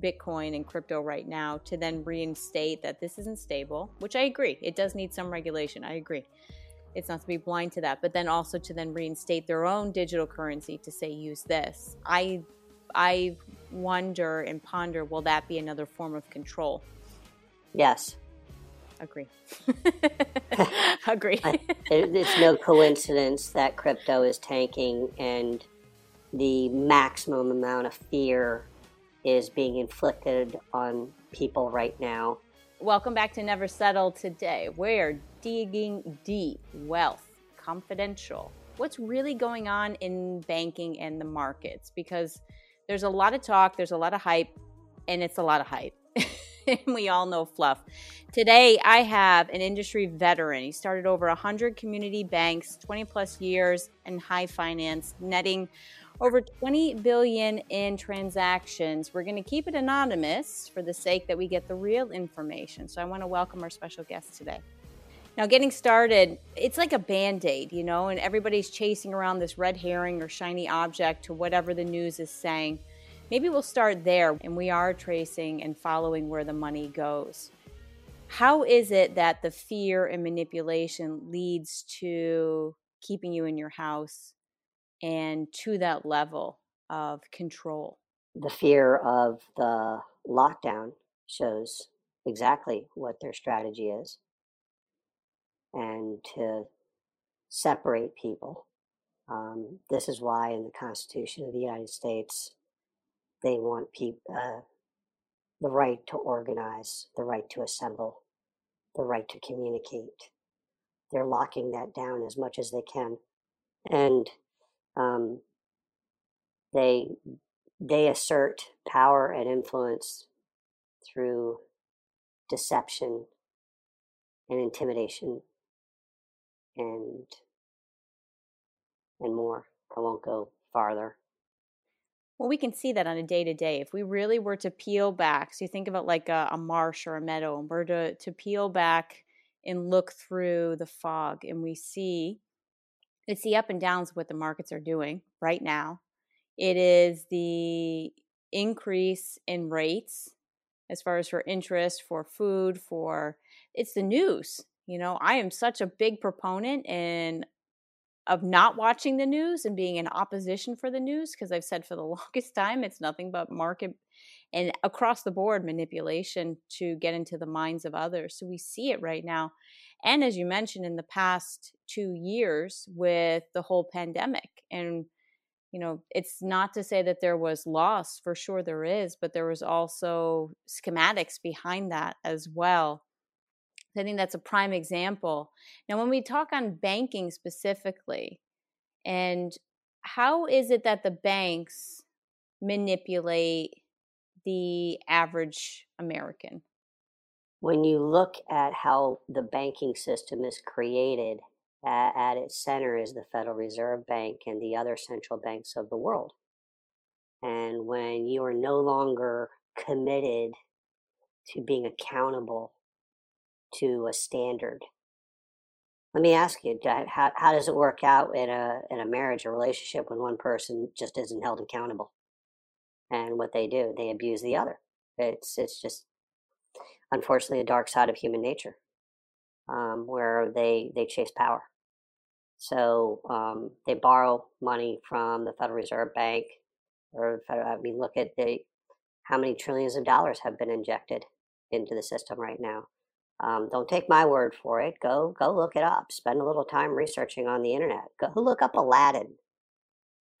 Bitcoin and crypto right now to then reinstate that this isn't stable, which I agree. It does need some regulation. I agree. It's not to be blind to that, but then also to then reinstate their own digital currency to say use this. I I wonder and ponder will that be another form of control? Yes. Agree. Agree. it's no coincidence that crypto is tanking and the maximum amount of fear is being inflicted on people right now. Welcome back to Never Settle today. We're digging deep, wealth, confidential. What's really going on in banking and the markets? Because there's a lot of talk, there's a lot of hype, and it's a lot of hype. and we all know fluff. Today, I have an industry veteran. He started over 100 community banks, 20 plus years in high finance, netting over 20 billion in transactions. We're going to keep it anonymous for the sake that we get the real information. So I want to welcome our special guest today. Now, getting started, it's like a band aid, you know, and everybody's chasing around this red herring or shiny object to whatever the news is saying. Maybe we'll start there, and we are tracing and following where the money goes. How is it that the fear and manipulation leads to keeping you in your house and to that level of control? The fear of the lockdown shows exactly what their strategy is and to separate people. Um, this is why in the Constitution of the United States, they want people uh, the right to organize, the right to assemble, the right to communicate. They're locking that down as much as they can, and um, they they assert power and influence through deception and intimidation and and more. I won't go farther. Well, we can see that on a day to day. If we really were to peel back, so you think about like a, a marsh or a meadow, and we're to, to peel back and look through the fog, and we see it's the up and downs of what the markets are doing right now. It is the increase in rates as far as for interest, for food, for it's the news. You know, I am such a big proponent and of not watching the news and being in opposition for the news because I've said for the longest time it's nothing but market and across the board manipulation to get into the minds of others. So we see it right now. And as you mentioned in the past 2 years with the whole pandemic and you know, it's not to say that there was loss, for sure there is, but there was also schematics behind that as well I think that's a prime example. Now, when we talk on banking specifically, and how is it that the banks manipulate the average American? When you look at how the banking system is created, at, at its center is the Federal Reserve Bank and the other central banks of the world. And when you are no longer committed to being accountable to a standard. Let me ask you, how, how does it work out in a, in a marriage or relationship when one person just isn't held accountable? And what they do, they abuse the other. It's, it's just, unfortunately, a dark side of human nature um, where they, they chase power. So um, they borrow money from the Federal Reserve Bank, or federal, I mean, look at the how many trillions of dollars have been injected into the system right now. Um, don't take my word for it. Go go look it up. Spend a little time researching on the internet. Go look up Aladdin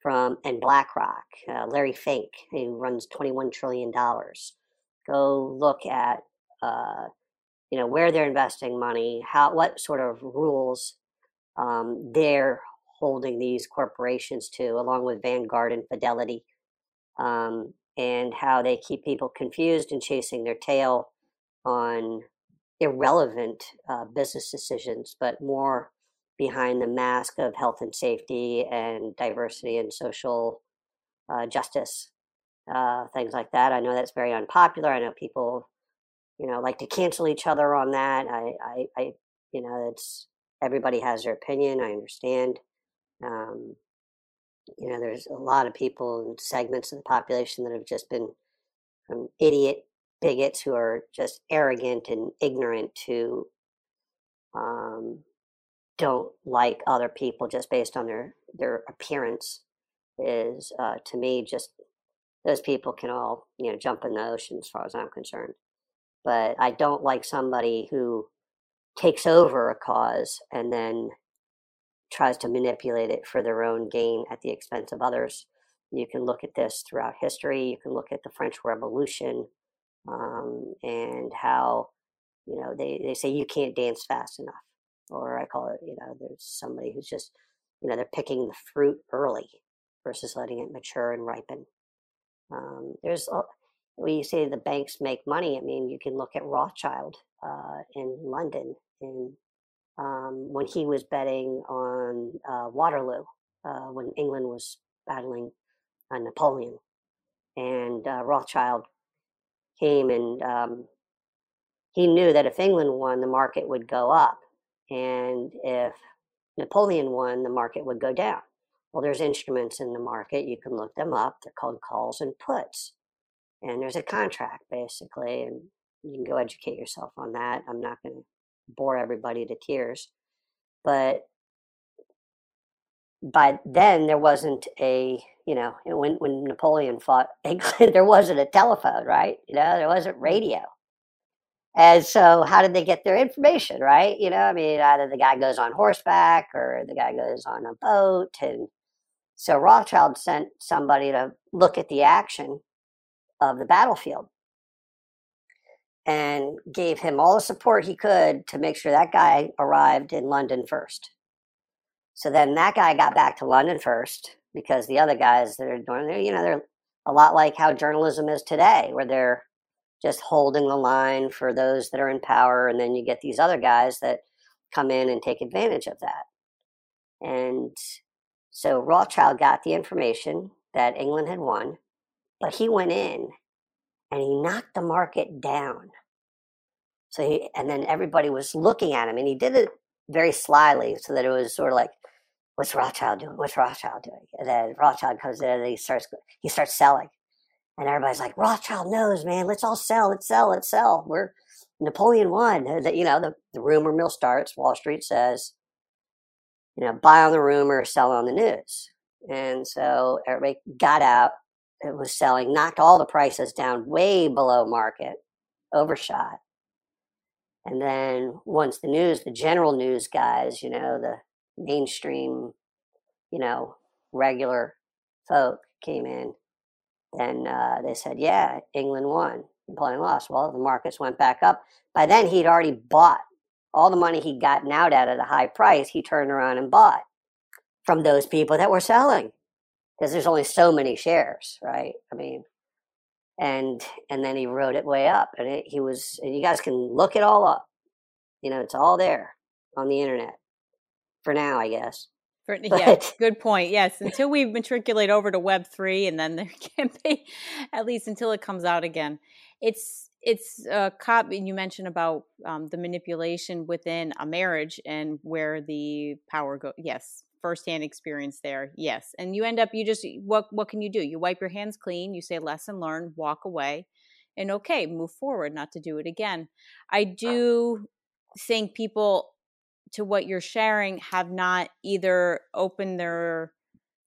from and BlackRock. Uh, Larry Fink, who runs twenty one trillion dollars. Go look at uh, you know where they're investing money, how what sort of rules um, they're holding these corporations to, along with Vanguard and Fidelity, um, and how they keep people confused and chasing their tail on irrelevant uh, business decisions, but more behind the mask of health and safety and diversity and social uh, justice, uh, things like that. I know that's very unpopular. I know people, you know, like to cancel each other on that. I, I, I you know, it's everybody has their opinion. I understand. Um, you know, there's a lot of people and segments of the population that have just been from idiot bigots who are just arrogant and ignorant to um, don't like other people just based on their their appearance is uh, to me just those people can all you know jump in the ocean as far as I'm concerned. But I don't like somebody who takes over a cause and then tries to manipulate it for their own gain at the expense of others. You can look at this throughout history. You can look at the French Revolution um, and how you know they, they say you can't dance fast enough or i call it you know there's somebody who's just you know they're picking the fruit early versus letting it mature and ripen um, there's when you say the banks make money i mean you can look at rothschild uh, in london in um, when he was betting on uh, waterloo uh, when england was battling uh, napoleon and uh, rothschild came and um, he knew that if England won, the market would go up. And if Napoleon won, the market would go down. Well, there's instruments in the market. You can look them up. They're called calls and puts. And there's a contract, basically. And you can go educate yourself on that. I'm not going to bore everybody to tears. But by then, there wasn't a, you know, when, when Napoleon fought England, there wasn't a telephone, right? You know, there wasn't mm. radio. And so, how did they get their information, right? You know, I mean, either the guy goes on horseback or the guy goes on a boat. And so, Rothschild sent somebody to look at the action of the battlefield and gave him all the support he could to make sure that guy arrived in London first. So then that guy got back to London first because the other guys that are doing, you know, they're a lot like how journalism is today, where they're just holding the line for those that are in power. And then you get these other guys that come in and take advantage of that. And so Rothschild got the information that England had won, but he went in and he knocked the market down. So he, and then everybody was looking at him and he did it very slyly so that it was sort of like, what's Rothschild doing? What's Rothschild doing? And then Rothschild comes in and he starts, he starts selling. And everybody's like, Rothschild knows, man. Let's all sell. Let's sell. Let's sell. We're Napoleon won. You know, the, the rumor mill starts. Wall Street says, you know, buy on the rumor, sell on the news. And so everybody got out. It was selling, knocked all the prices down way below market, overshot. And then once the news, the general news guys, you know, the mainstream, you know, regular folk came in and uh, they said, yeah, England won, Napoleon lost. Well, the markets went back up. By then, he'd already bought all the money he'd gotten out at at a high price. He turned around and bought from those people that were selling because there's only so many shares, right? I mean, and and then he rode it way up, and it, he was. And you guys can look it all up. You know, it's all there on the internet for now, I guess. For, yeah, good point. Yes, until we matriculate over to Web three, and then there can be, at least until it comes out again. It's it's a cop. And you mentioned about um, the manipulation within a marriage and where the power go. Yes, firsthand experience there. Yes, and you end up you just what what can you do? You wipe your hands clean. You say lesson learned. Walk away, and okay, move forward, not to do it again. I do think people to what you're sharing have not either opened their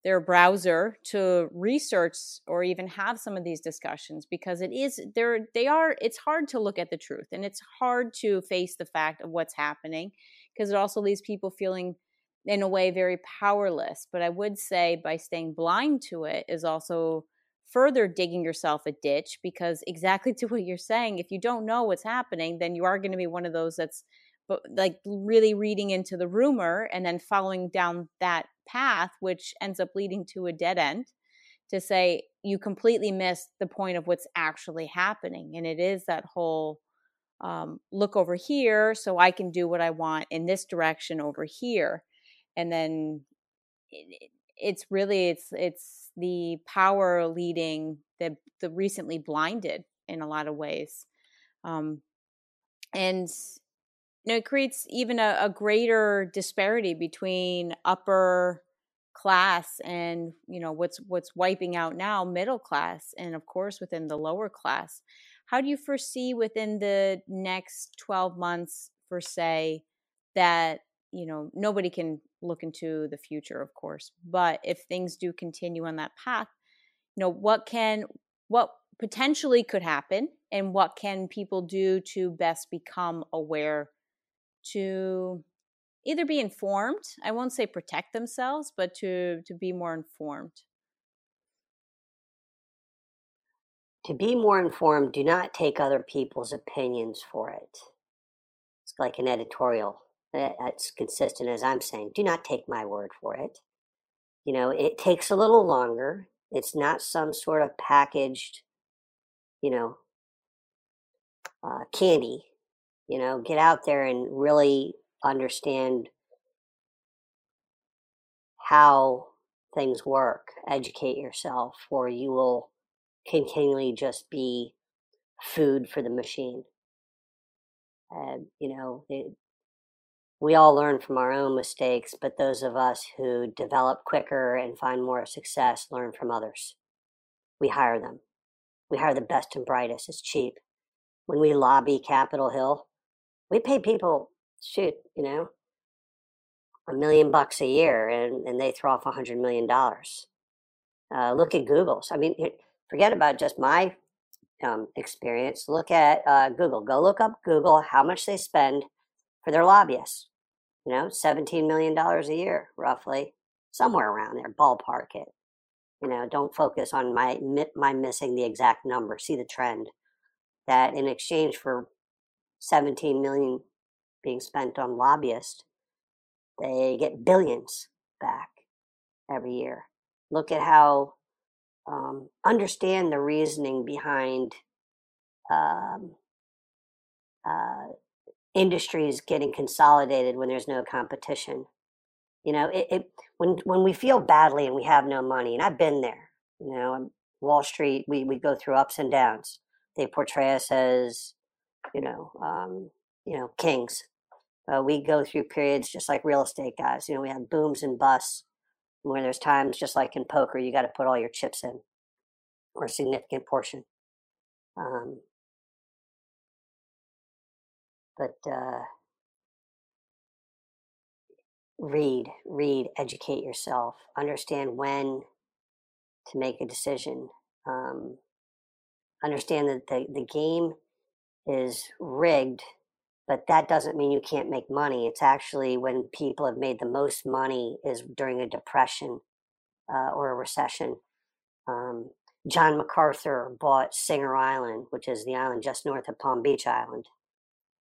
their browser to research or even have some of these discussions because it is there they are it's hard to look at the truth and it's hard to face the fact of what's happening because it also leaves people feeling in a way very powerless but i would say by staying blind to it is also further digging yourself a ditch because exactly to what you're saying if you don't know what's happening then you are going to be one of those that's but like really reading into the rumor and then following down that path which ends up leading to a dead end to say you completely missed the point of what's actually happening and it is that whole um, look over here so i can do what i want in this direction over here. And then it, it's really it's it's the power leading the the recently blinded in a lot of ways um, and know, it creates even a, a greater disparity between upper class and you know what's what's wiping out now middle class and of course within the lower class. How do you foresee within the next 12 months for say that you know nobody can look into the future of course but if things do continue on that path you know what can what potentially could happen and what can people do to best become aware to either be informed i won't say protect themselves but to to be more informed. To be more informed do not take other people's opinions for it. It's like an editorial that's consistent as i'm saying do not take my word for it. You know it takes a little longer. It's not some sort of packaged you know uh, candy you know get out there and really understand how things work, educate yourself, or you will continually just be food for the machine. And, you know, it, we all learn from our own mistakes, but those of us who develop quicker and find more success learn from others. We hire them. We hire the best and brightest. It's cheap. When we lobby Capitol Hill, we pay people shoot, you know, a million bucks a year and, and they throw off a hundred million dollars. Uh, look at Google's. I mean, forget about just my um, experience. Look at uh, Google. Go look up Google, how much they spend for their lobbyists. You know, $17 million a year, roughly, somewhere around there, ballpark it. You know, don't focus on my my missing the exact number. See the trend. That in exchange for 17 million being spent on lobbyists, they get billions back every year. Look at how, um, understand the reasoning behind um, uh, industries getting consolidated when there's no competition. You know, it, it when when we feel badly and we have no money, and I've been there. You know, Wall Street, we we go through ups and downs. They portray us as, you know, um, you know, kings. Uh, we go through periods just like real estate guys. You know, we have booms and busts where there's times just like in poker, you got to put all your chips in or a significant portion. Um, but uh, read, read, educate yourself, understand when to make a decision. Um, understand that the, the game is rigged but that doesn't mean you can't make money. It's actually when people have made the most money is during a depression uh, or a recession. Um, John MacArthur bought Singer Island, which is the island just north of Palm Beach Island.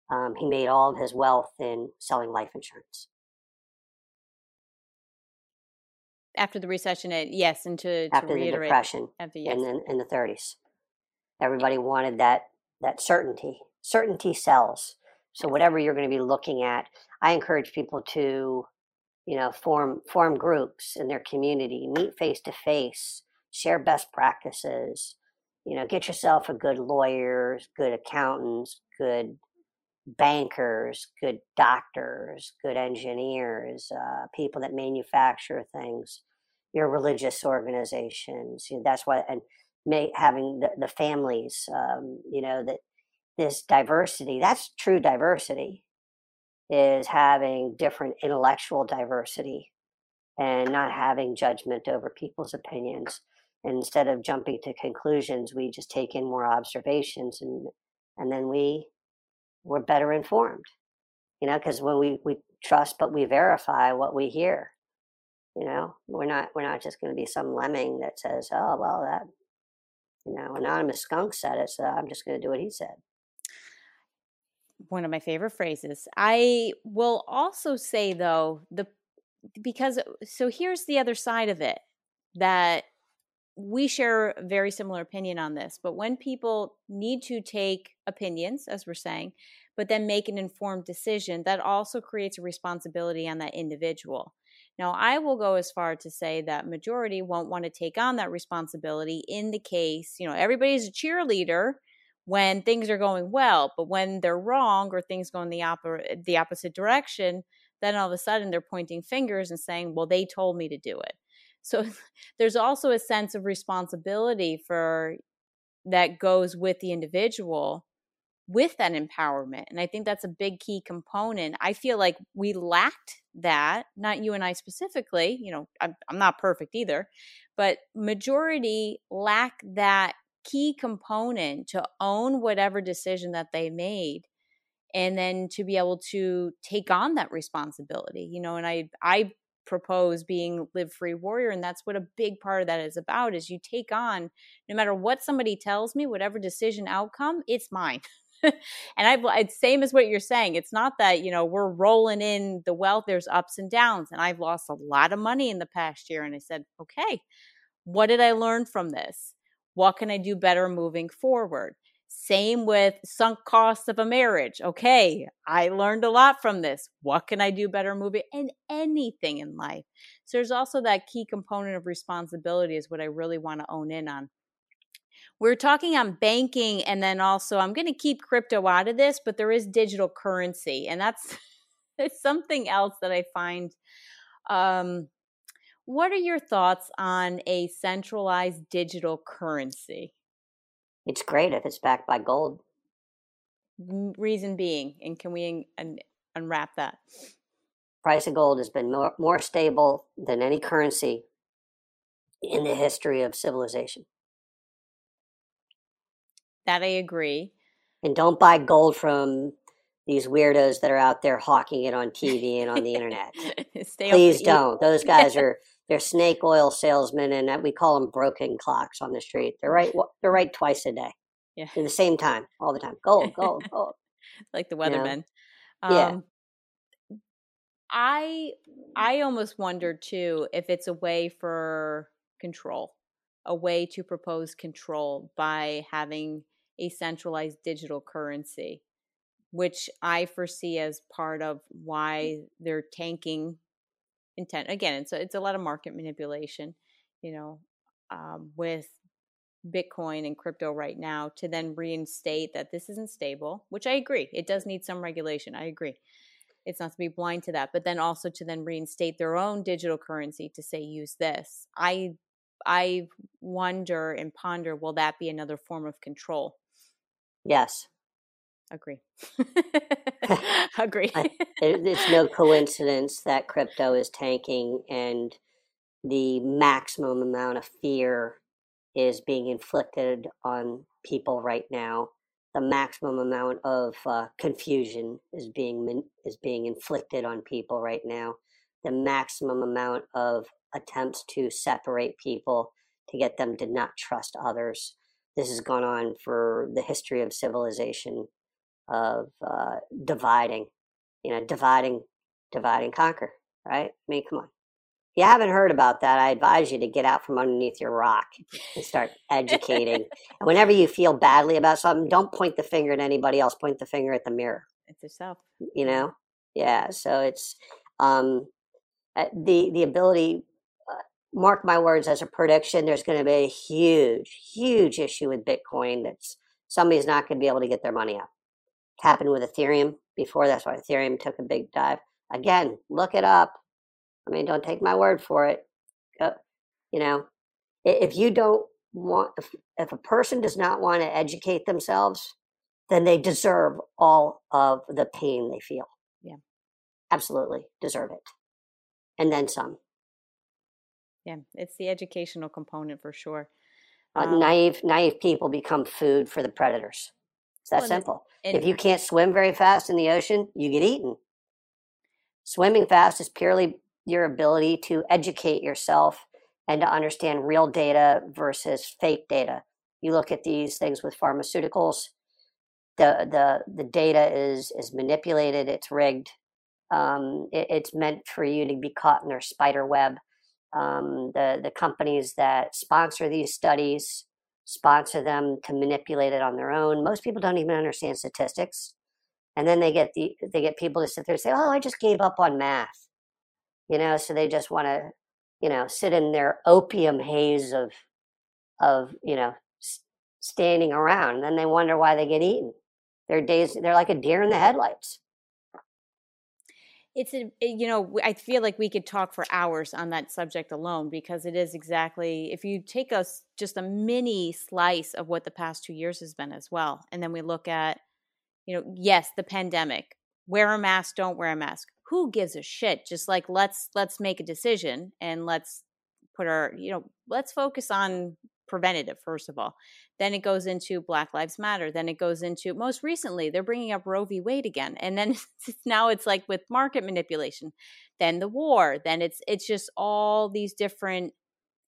Um, he made all of his wealth in selling life insurance. After the recession, it, yes, and to, after to the depression, after, yes. in, in the 30s, everybody wanted that that certainty. Certainty sells so whatever you're going to be looking at, I encourage people to, you know, form form groups in their community, meet face to face, share best practices. You know, get yourself a good lawyers, good accountants, good bankers, good doctors, good engineers, uh, people that manufacture things, your religious organizations. You know, that's why, and may, having the, the families, um, you know, that this diversity that's true diversity is having different intellectual diversity and not having judgment over people's opinions. Instead of jumping to conclusions we just take in more observations and and then we we're better informed you know because when we we trust but we verify what we hear you know we're not we're not just going to be some lemming that says oh well that you know anonymous skunk said it so i'm just going to do what he said one of my favorite phrases. I will also say though, the because uh, so here's the other side of it that we share a very similar opinion on this, but when people need to take opinions, as we're saying, but then make an informed decision, that also creates a responsibility on that individual. Now, I will go as far to say that majority won't want to take on that responsibility in the case, you know, everybody's a cheerleader when things are going well, but when they're wrong or things go in the, the opposite direction, then all of a sudden they're pointing fingers and saying, well, they told me to do it. So there's also a sense of responsibility for that goes with the individual with that empowerment. And I think that's a big key component. I feel like we lacked that, not you and I specifically, you know, I'm, I'm not perfect either, but majority lack that key component to own whatever decision that they made and then to be able to take on that responsibility you know and i i propose being live free warrior and that's what a big part of that is about is you take on no matter what somebody tells me whatever decision outcome it's mine and I've it's same as what you're saying. It's not that, you know, we're rolling in the wealth, there's ups and downs. And I've lost a lot of money in the past year. And I said, okay, what did I learn from this? What can I do better moving forward? Same with sunk costs of a marriage. Okay, I learned a lot from this. What can I do better moving and anything in life? So there's also that key component of responsibility is what I really want to own in on we're talking on banking and then also i'm going to keep crypto out of this but there is digital currency and that's it's something else that i find um, what are your thoughts on a centralized digital currency? It's great if it's backed by gold. Reason being and can we un- unwrap that? Price of gold has been more, more stable than any currency in the history of civilization that I agree. And don't buy gold from these weirdos that are out there hawking it on TV and on the internet. Please don't. Those guys are they're snake oil salesmen, and we call them broken clocks on the street. They're right. They're right twice a day. Yeah. At the same time, all the time. Gold, gold, gold. like the weathermen. You know? Yeah. Um, I I almost wonder too if it's a way for control, a way to propose control by having a centralized digital currency, which I foresee as part of why they're tanking intent. Again, it's a, it's a lot of market manipulation, you know, um, with Bitcoin and crypto right now to then reinstate that this isn't stable, which I agree. It does need some regulation. I agree. It's not to be blind to that, but then also to then reinstate their own digital currency to say use this. I I wonder and ponder will that be another form of control Yes. Agree. Agree. I, it's no coincidence that crypto is tanking and the maximum amount of fear is being inflicted on people right now. The maximum amount of uh, confusion is being is being inflicted on people right now. The maximum amount of attempts to separate people to get them to not trust others this has gone on for the history of civilization of uh, dividing, you know, dividing, divide and conquer, right? I mean, come on. If you haven't heard about that, I advise you to get out from underneath your rock and start educating. and whenever you feel badly about something, don't point the finger at anybody else. Point the finger at the mirror. At yourself. You know, yeah. So it's um, uh, the the ability mark my words as a prediction, there's going to be a huge, huge issue with Bitcoin that's somebody's not going to be able to get their money out. It happened with Ethereum before. That's why Ethereum took a big dive. Again, look it up. I mean, don't take my word for it. Uh, you know, if you don't want, if, if a person does not want to educate themselves, then they deserve all of the pain they feel. Yeah. Absolutely deserve it. And then some. Yeah, it's the educational component for sure. Uh, um, naive, naive people become food for the predators. It's that well, simple. If you can't swim very fast in the ocean, you get eaten. Swimming fast is purely your ability to educate yourself and to understand real data versus fake data. You look at these things with pharmaceuticals. The the the data is is manipulated. It's rigged. Um, it, it's meant for you to be caught in their spider web um, the the companies that sponsor these studies sponsor them to manipulate it on their own. Most people don't even understand statistics, and then they get the they get people to sit there and say, "Oh, I just gave up on math," you know. So they just want to, you know, sit in their opium haze of of you know standing around, and then they wonder why they get eaten. Their days they're like a deer in the headlights. It's a eh, you know i feel like we could talk for hours on that subject alone because it is exactly if you take us just a mini slice of what the past two years has been as well and then we look at you know yes the pandemic wear a mask don't wear a mask who gives a shit? Just like let's let's make a decision and let's put our you know let's focus on preventative first of all. Then it goes into black lives matter then it goes into most recently they're bringing up roe v. Wade again and then now it's like with market manipulation then the war then it's it's just all these different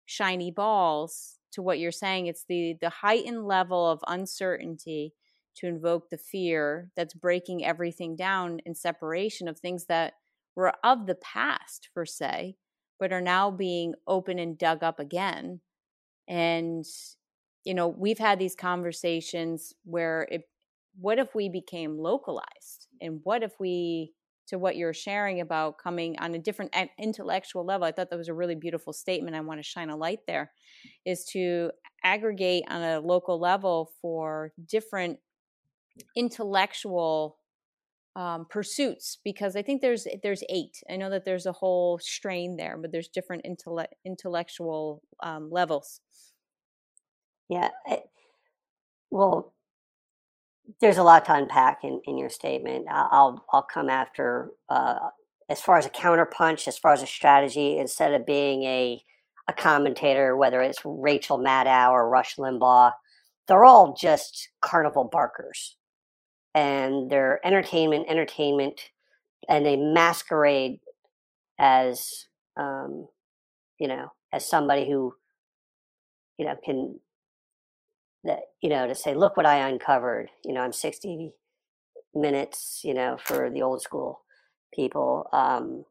shiny balls to what you're saying. It's the the heightened level of uncertainty to invoke the fear that's breaking everything down in separation of things that were of the past per se but are now being open and dug up again and you know we've had these conversations where it what if we became localized? And what if we to what you're sharing about coming on a different intellectual level i thought that was a really beautiful statement i want to shine a light there is to aggregate on a local level for different intellectual um, pursuits because I think there's there's eight. I know that there's a whole strain there, but there's different intellect, intellectual um, levels. Yeah, I, well, there's a lot to unpack in, in your statement. I'll I'll come after uh, as far as a counterpunch, as far as a strategy. Instead of being a a commentator, whether it's Rachel Maddow or Rush Limbaugh, they're all just carnival barkers and their entertainment, entertainment, and they masquerade as, um, you know, as somebody who, you know, can, that you know, to say, look what I uncovered. You know, I'm 60 minutes, you know, for the old school people. Um,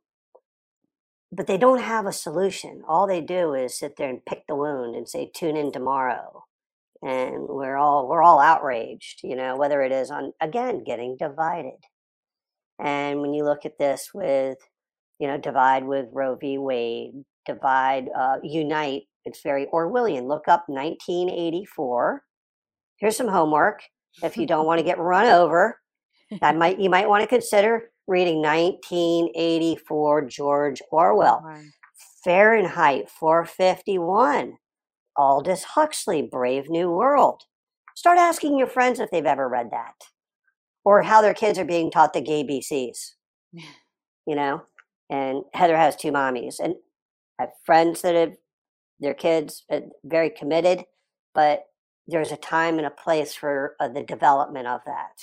but they don't have a solution. All they do is sit there and pick the wound and say, tune in tomorrow and we're all we're all outraged you know whether it is on again getting divided. And when you look at this with you know divide with roe v. Wade divide uh, unite it's very orwellian look up 1984 here's some homework. If you don't want to get run over that might you might want to consider reading 1984 george orwell. Fahrenheit 451 Aldous Huxley, Brave New World. Start asking your friends if they've ever read that or how their kids are being taught the gay BCs. you know, and Heather has two mommies, and I have friends that have their kids uh, very committed, but there's a time and a place for uh, the development of that,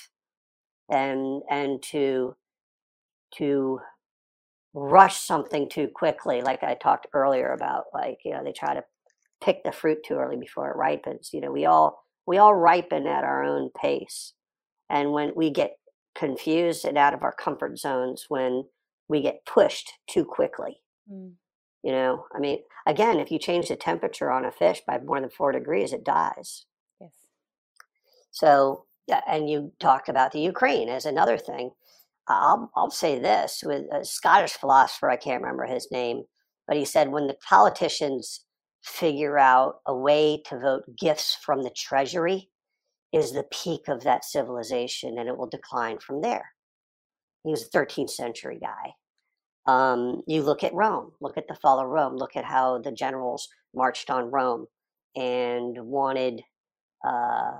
and and to to rush something too quickly, like I talked earlier about, like you know they try to pick the fruit too early before it ripens. You know, we all we all ripen at our own pace. And when we get confused and out of our comfort zones when we get pushed too quickly. Mm. You know, I mean, again, if you change the temperature on a fish by more than four degrees, it dies. Yes. So, and you talked about the Ukraine as another thing. I'll, I'll say this with a Scottish philosopher, I can't remember his name, but he said when the politicians figure out a way to vote gifts from the treasury is the peak of that civilization and it will decline from there. He was a 13th century guy. Um, you look at Rome, look at the fall of Rome, look at how the generals marched on Rome and wanted uh,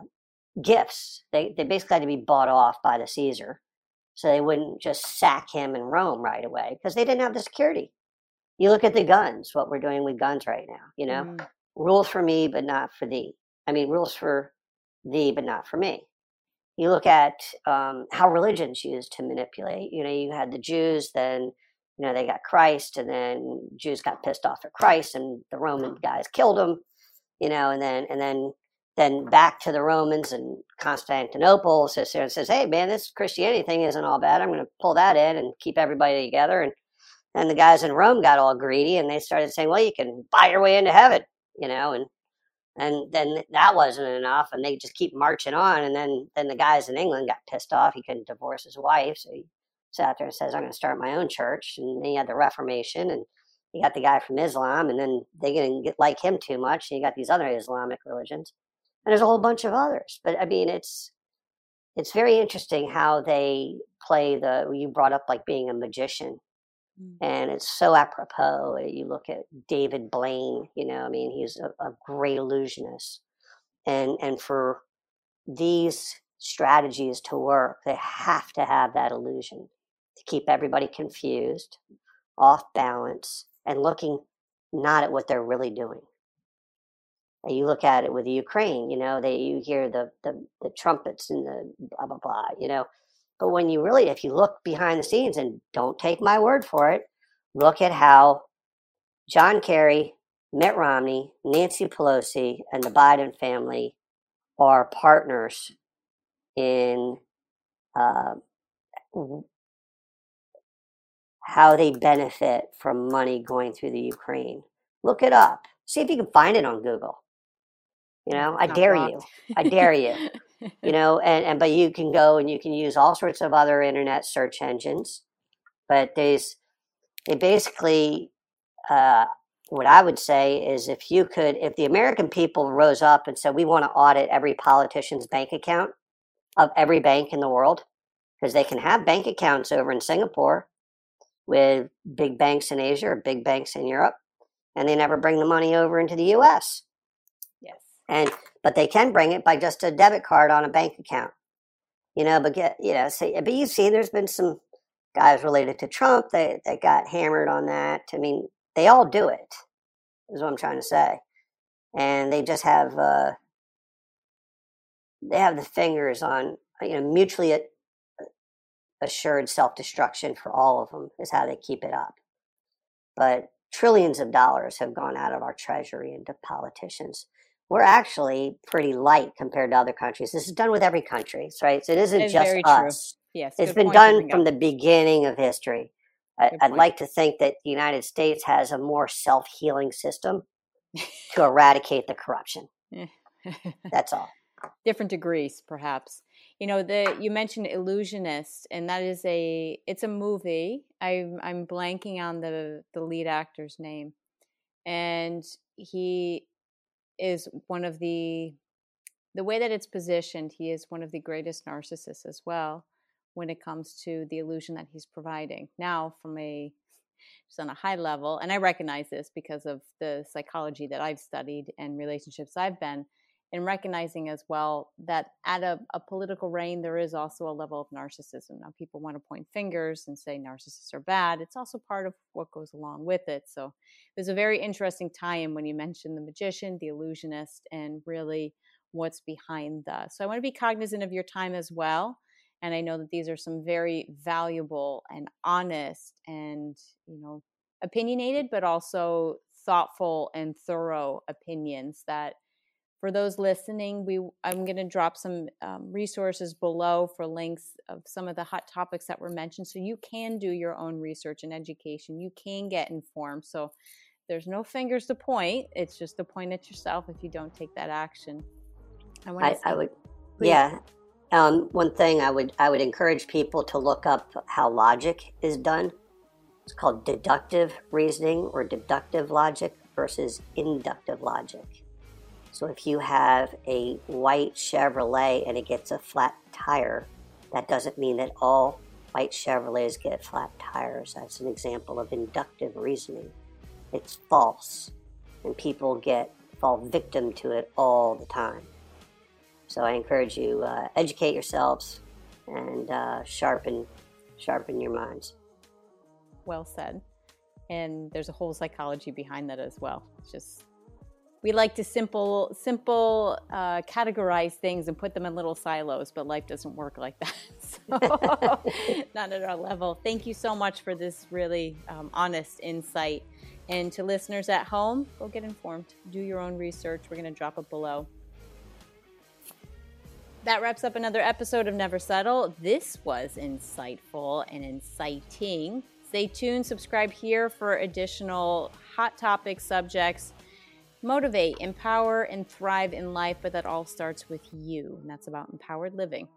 gifts. They, they basically had to be bought off by the Caesar. So they wouldn't just sack him in Rome right away because they didn't have the security you look at the guns, what we're doing with guns right now, you know, mm. rules for me, but not for thee. I mean, rules for thee, but not for me. You look at um, how religion's used to manipulate. You know, you had the Jews, then, you know, they got Christ, and then Jews got pissed off at Christ, and the Roman guys killed him, you know, and then, and then, then back to the Romans and Constantinople sits there and says, hey, man, this Christianity thing isn't all bad. I'm going to pull that in and keep everybody together. And and the guys in Rome got all greedy and they started saying, well, you can buy your way into heaven, you know, and and then that wasn't enough and they just keep marching on and then then the guys in england got pissed off. He couldn't divorce his wife so he sat there and says i'm going to start my own church and then he had the reformation and you got the guy from islam and then they didn't get like him too much. And you got these other islamic religions and there's a whole bunch of others. But i mean it's it's very interesting how they play the you brought up like being a magician. Mm. and it's so apropos eh, you look at david blaine you know i mean he's a, a great illusionist. And and for these strategies to work they have to have that illusion to keep everybody confused off balance and looking not at what they're really doing. And you look at it with Ukraine, you know, they you hear the, the the trumpets and the blah blah blah, you know. But when you really, if you look behind the scenes and don't take my word for it, look at how John Kerry, Mitt Romney, Nancy Pelosi, and the Biden family are partners in uh, how they benefit from money going through the Ukraine. Look it up. See if you can find it on Google. You know, I dare you. I dare you. You know, and, and but you can go and you can use all sorts of other internet search engines. But there's they basically uh, what I would say is if you could, if the American people rose up and said, we want to audit every politician's bank account of every bank in the world, because they can have bank accounts over in Singapore with big banks in Asia or big banks in Europe, and they never bring the money over into the US and but they can bring it by just a debit card on a bank account you know but get you know say but you see there's been some guys related to trump that, that got hammered on that. I mean they all do it is what i'm trying to say. And they just have uh they have the fingers on you know mutually assured self-destruction for all of them is how they keep it up. But trillions of dollars have gone out of our treasury into politicians we're actually pretty light compared to other countries. This is done with every country, right? So it isn't it's just us. True. Yes, it's been done from the beginning of history. I, would like to think that the United States has a more self healing system to eradicate the corruption. Eh. That's all. Different degrees, perhaps. You know, the you mentioned Illusionist, and that is a it's a movie. I'm I'm blanking on the the lead actor's name, and he is one of the the way that it's positioned he is one of the greatest narcissists as well when it comes to the illusion that he's providing. Now from a just on a high level and i recognize this because of the psychology that i've studied and relationships i've been and recognizing as well that at a, a, political reign, there is also a level of narcissism. Now, people want to point fingers and say narcissists are bad. It's also part of what goes along with it. So, there's a very interesting tie-in when you mention the magician, the illusionist, and really what's behind that. So, I want to be cognizant of your time as well. And I know that these are some very valuable and honest and, you know, opinionated, but also thoughtful and thorough opinions that for those listening, we I'm going to drop some um, resources below for links of some of the hot topics that were mentioned, so you can do your own research and education. You can get informed. So there's no fingers to point. It's just to point at yourself if you don't take that action. I, I, I would, please. yeah. Um, one thing I would I would encourage people to look up how logic is done. It's called deductive reasoning or deductive logic versus inductive logic so if you have a white Chevrolet and it gets a flat tire, that doesn't mean that all white Chevrolets get flat tires. That's an example of inductive reasoning. It's false, and people get fall victim to it all the time. So I encourage you uh, educate yourselves and uh, sharpen sharpen your minds. Well said. And there's a whole psychology behind that as well. It's just we like to simple simple uh, categorize things and put them in little silos but life doesn't work like that. So not at our level. Thank you so much for this really um, honest insight. And to listeners at home go get informed. Do your own research. We're going to drop it below. That wraps up another episode of never settle. This was insightful and inciting. Stay tuned. Subscribe here for additional hot topic subjects motivate, empower, and thrive in life, but that all starts with you. And that's about empowered living.